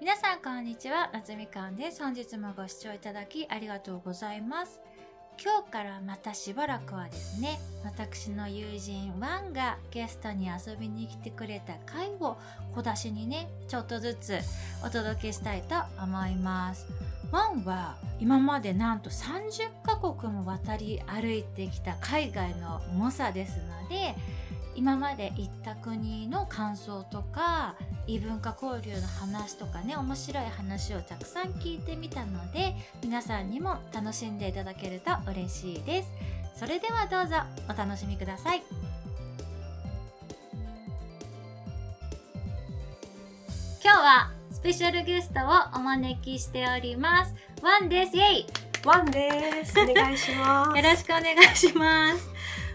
皆さんこんにちは夏みかんです。本日もご視聴いただきありがとうございます。今日からまたしばらくはですね私の友人ワンがゲストに遊びに来てくれた回を小出しにねちょっとずつお届けしたいと思います。ワンは今までなんと30カ国も渡り歩いてきた海外の猛者ですので今まで行った国の感想とか異文化交流の話とかね面白い話をたくさん聞いてみたので皆さんにも楽しんでいただけると嬉しいですそれではどうぞお楽しみください今日はスペシャルゲストをお招きしておりますワンですイェイワンです。お願いします。よろしくお願いします。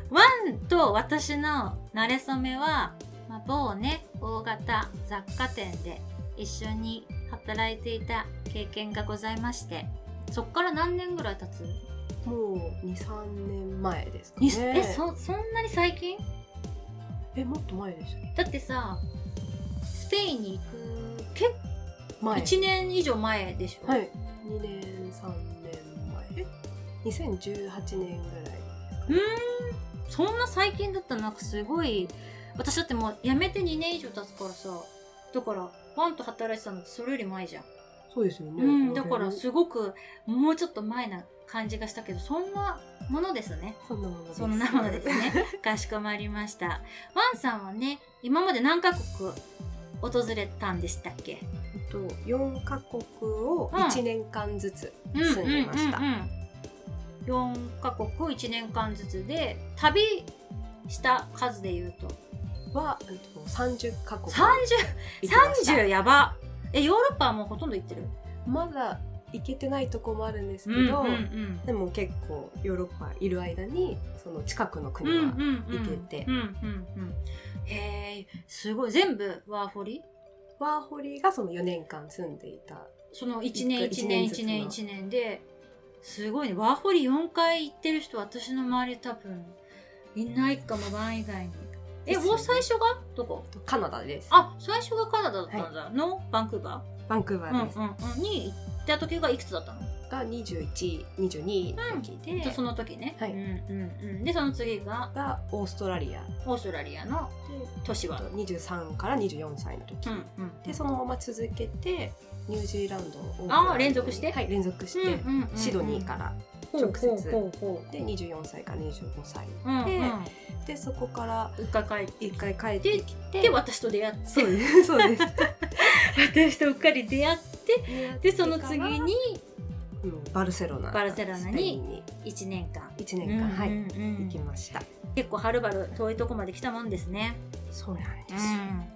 ワンと私の馴れ初めは、まあ、某ね、大型雑貨店で一緒に働いていた経験がございまして、そっから何年ぐらい経つ、もう二三年前ですかにね。えそ、そんなに最近？えもっと前でしたね。だってさ、スペインに行く結前。1年以上前でしょ、はい。二年三年前。二千十八年ぐらい。うーん、そんな最近だったらなんかすごい、私だってもう辞めて2年以上経つからさ、だから、ワンと働いてたのってそれより前じゃん。そうですよね。うん、だからそすごくもうちょっと前な感じがしたけど、そんなものですね。そんなものです。そんなものですね。かしこまりました。ワンさんはね、今まで何カ国訪れたんでしたっけ？えっと四カ国を一年間ずつ住んでました。4カ国1年間ずつで、旅した数で言うと、はえっと三十カ国。30、行きました。30やば。え、ヨーロッパはもうほとんど行ってる？まだ行けてないとこもあるんですけど。んでも結構ヨーロッパいる間にその近くの国は行けて。うんうんうん。へえすごい。全部ワーホリ？ワーホリがその4年間住んでいた。その1年一1年1一年ずつの。年1年ですごいね。ワーホリ4回行ってる人私の周り多分いないかもワン以外にえもう最初が？どこ？カナダです。あ最初がカナダだったんだ、の？バンクーババンクーバー、ーです、うんうん。うん、に行った時がいくつだったの？が2122の時で、その時ね、はい。うんうんうん、でその次が？がオーストラリアオーストラリアので年は、23から24歳の時、うんうん、でそのまま続けてニュージーランドオークあーランドに連続して？はい連続して、うんうんうんうん。シドニーから直接。で24歳から25歳。ううんうん。ででそこから一回帰って。一回帰ってきて。で私と出会って。そうですそうです。私とうっかり出会ってでその次にうんバルセロナバルセロナにスペインに。1年間。1年間、はい、うんうん。うん行きました。結構はるばる遠いとこまで来たもんですね、そうなんです、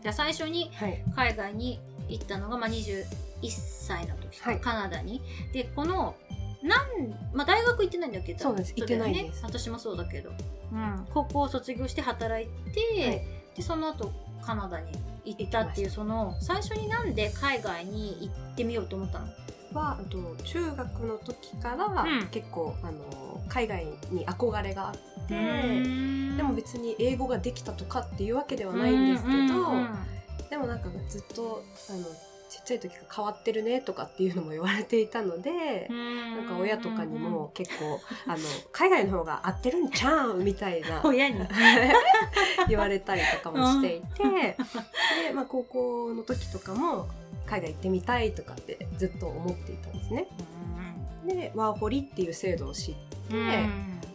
じゃあ最初にはい。海外に行ったのが、まあ、21歳の時。か、はい。カナダに。でこのなん、まあ、大学行ってないんだけ？どそうです。行ってないです。ね、私もそうだけど、うん、高校を卒業して働いて、はい。でその後カナダに行ったっていうその最初になんで海外に行ってみようと思ったの？はあと中学の時からうん。結構、あの海外に憧れがあって、ででも別に英語ができたとかっていうわけではないんですけど、でもなんかずっとあのちっちゃい時から変わってるねとかっていうのも言われていたので、ななんか親とかにも結構あの 海外の方が合ってるんちゃうみたいな親に。言われたりとかもしていて、で、まあ、高校の時とかも海外行ってみたいとかってずっと思っていたんですね。でワーホリっていう制度を知って、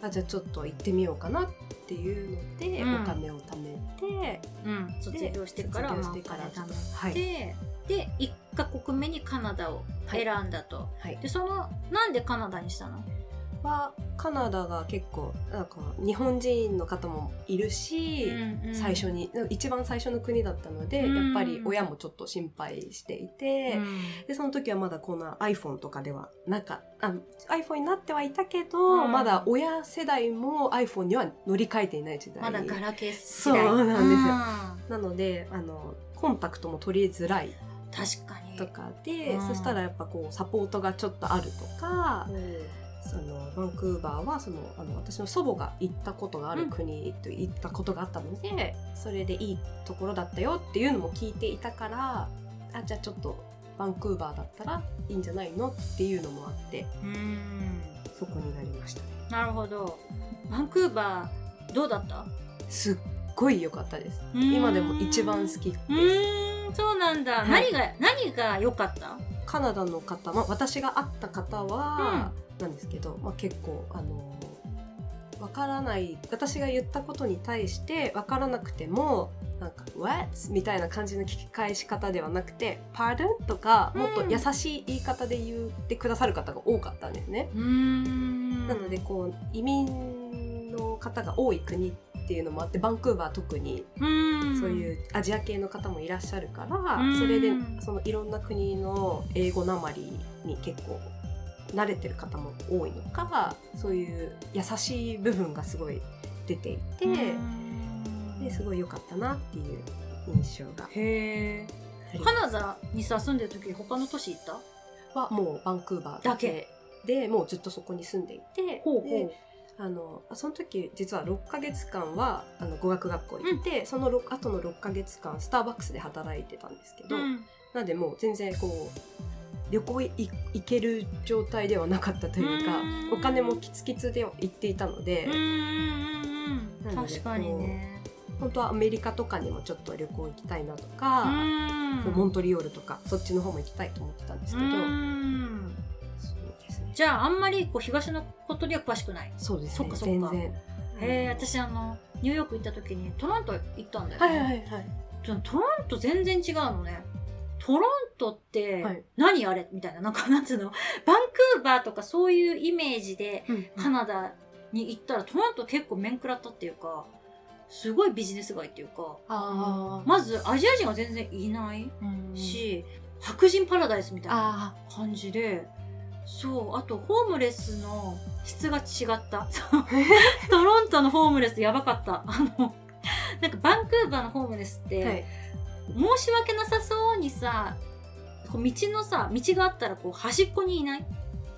あじゃあちょっと行ってみようかなっていうので、うん。お金をうん、卒業してから卒業してから。まあお金貯めはい、てで1カ国目にカナダを選んだと、はい、でそのなんでカナダにしたの？はカナダが結構なんか日本人の方もいるし、最初に一番最初の国だったので、うん。やっぱり親もちょっと心配していて、でその時はまだこんな iPhone とかではなかあ iPhone になってはいたけど、うん。まだ親世代も iPhone には乗り換えていない時代。まだガラケー時そう代なんですよ。うん。なのであのコンタクトも取りづらい。確かに。とかで、うん。そしたらやっぱこうサポートがちょっとあるとか、うんそのバンクーバーはそのあの私の祖母が行ったことがある国と行ったことがあったので、それでいいところだったよっていうのも聞いていたからあじゃあちょっとバンクーバーだったらいいんじゃないのっていうのもあってうん。そこになりました。ねなるほど。バンクーバーどうだった？すっごい良かったです。今でも一番好きです。うーんそうなんだ、はい。何が何が良かった？カナダの方、まあ、私が会った方はなんですけど、まあ、結構あのわからない私が言ったことに対してわからなくてもなんか「What?」みたいな感じの聞き返し方ではなくて「Pardon?」とかもっと優しい言い方で言ってくださる方が多かったんですね。なのでこう移民の方が多い国っていうのもあってバンクーバー特にうんそういうアジア系の方もいらっしゃるから、うんそれでそのいろんな国の英語なまりに結構慣れてる方も多いのかそういう優しい部分がすごい出ていて、うん。ですごい良かったなっていう印象が。へカナダにさ住んでる時他の都市行った？はもうバンクーバーだけ。でもうずっとそこに住んでいてであのその時実は6ヶ月間はあの語学学校行って、その6後の6ヶ月間スターバックスで働いてたんですけど、うん。なんでもう全然こう旅行い行ける状態ではなかったというかうん。お金もキツキツでは行っていたので、確かにね。本当はアメリカとかにもちょっと旅行行きたいなとか、うん。モントリオールとかそっちの方も行きたいと思ってたんですけど、じゃああんまりこう東のことには詳しくない。そうですねそっかそっか。全え私あのニューヨーク行った時にトロント行ったんだよね、はいはいはいトロント全然違うのねトロントってはい。何あれ？みたいななんかなんつうの？バンクーバーとかそういうイメージでカナダに行ったらトロント結構面食らったっていうかすごいビジネス街っていうかまずアジア人が全然いないうん。し、白人パラダイスみたいなあ感じでそうあとホームレスの質が違った。トロントのホームレスやばかった。あのなんかバンクーバーのホームレスって、ーはい申し訳なさそうにさこう道のさ道があったらこう端っこにいない？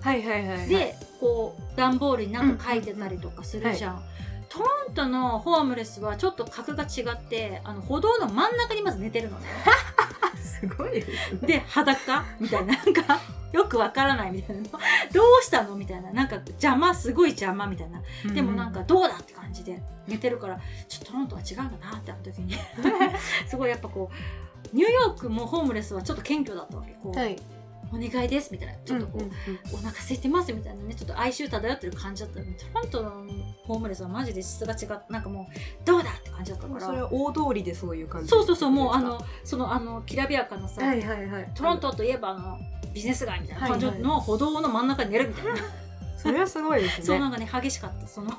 はいはいはいはい。でこう段ボールになんか書いてたりとかするじゃん。トロントのホームレスはちょっと格が違ってあの歩道の真ん中にまず寝てるのね。すごいですね。で裸？みたいななんかよくわからないみたいな。どうしたのみたいな。なんか邪魔すごい邪魔みたいな。でもなんかどうだって感じで寝てるからちょっとトロントは違うんだなってあの時に。すごいやっぱこうニューヨークもホームレスはちょっと謙虚だったわけ。こう、はい。お願いですみたいな。ちょっとこう、うんうんうん。お腹空いてますみたいなね。ちょっと哀愁漂ってる感じだったの。にトロントのホームレスはマジで質が違ってなんかもうどうだって感じだったから。それは大通りでそういう感じ。そうそうそう。もうあのそのあのきらびやかなさ、はいはいはい。トロントといえばあのビジネス街みたいな感じはい。はいの歩道の真ん中に寝るみたいな、それはすごいですね。そうなんかね激しかったその。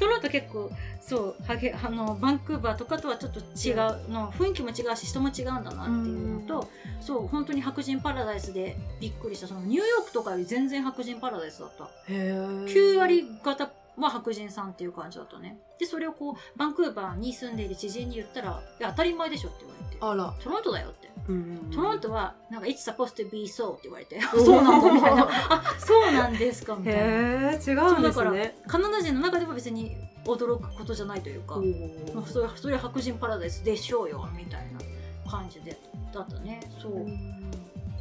トロント結構そうはげあのバンクーバーとかとはちょっと違うの雰囲気も違うし人も違うんだなっていうのとそう本当に白人パラダイスでびっくりした。そのニューヨークとかより全然白人パラダイスだった。へー。9割方は白人さんっていう感じだったね。でそれをこうバンクーバーに住んでいる知人に言ったら「いや当たり前でしょ」って言われてあら「トロントだよ」って。うんトロントはなんか「It's supposed to be so」って言われて「おー。そうなんだ」みたいな「あそうなんですか」みたいな。へえ違そううんでだからすねカナダ人の中では別に驚くことじゃないというか、おまあ、それそれは白人パラダイスでしょうよみたいな感じでだったね。そう、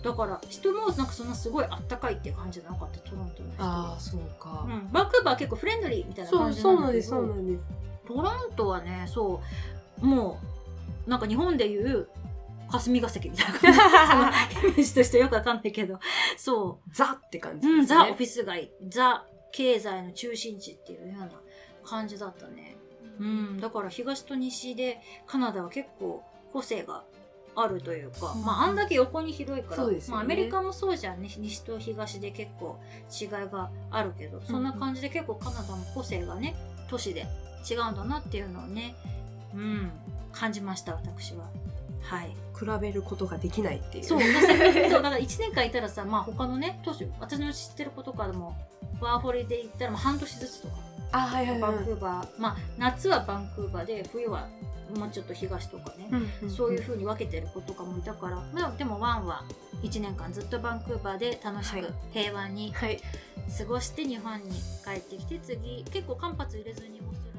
だから人もなんかそんなすごいあったかいって感じじゃなかったトロントの人は。ああそうか。うん、バンクーバーは結構フレンドリーみたいな感じそうなんだけど。そうなんですトロントはねそうもうなんか日本でいう霞が関みたいな感じ。そのイメージとしてよくわかんないけどそう。ザって感じうん、ですね。ザ・オフィス街、ザ・経済の中心地っていうような感じだったね。うん、だから東と西でカナダは結構個性があるというか、うん。まああんだけ横に広いから、ね。まあアメリカもそうじゃん。ね、西と東で結構違いがあるけど、そんな感じで結構カナダも個性がね、都市で違うんだなっていうのをね、うん、感じました、私は。はい。比べることができないっていう。そう、私そう だから1年間いたらさ、まあ他のね、都市、私の知ってる子とかでも、ワーホリで行ったらまあ半年ずつとか、あはいはいはい。バンクーバー、まあ夏はバンクーバーで、冬はもうちょっと東とかね、うんそういう風に分けてる子とかもいたから、まあでもワンは1年間ずっとバンクーバーで楽しくはい。平和にはい。過ごして日本に帰ってきて、次、結構間髪入れずにもう数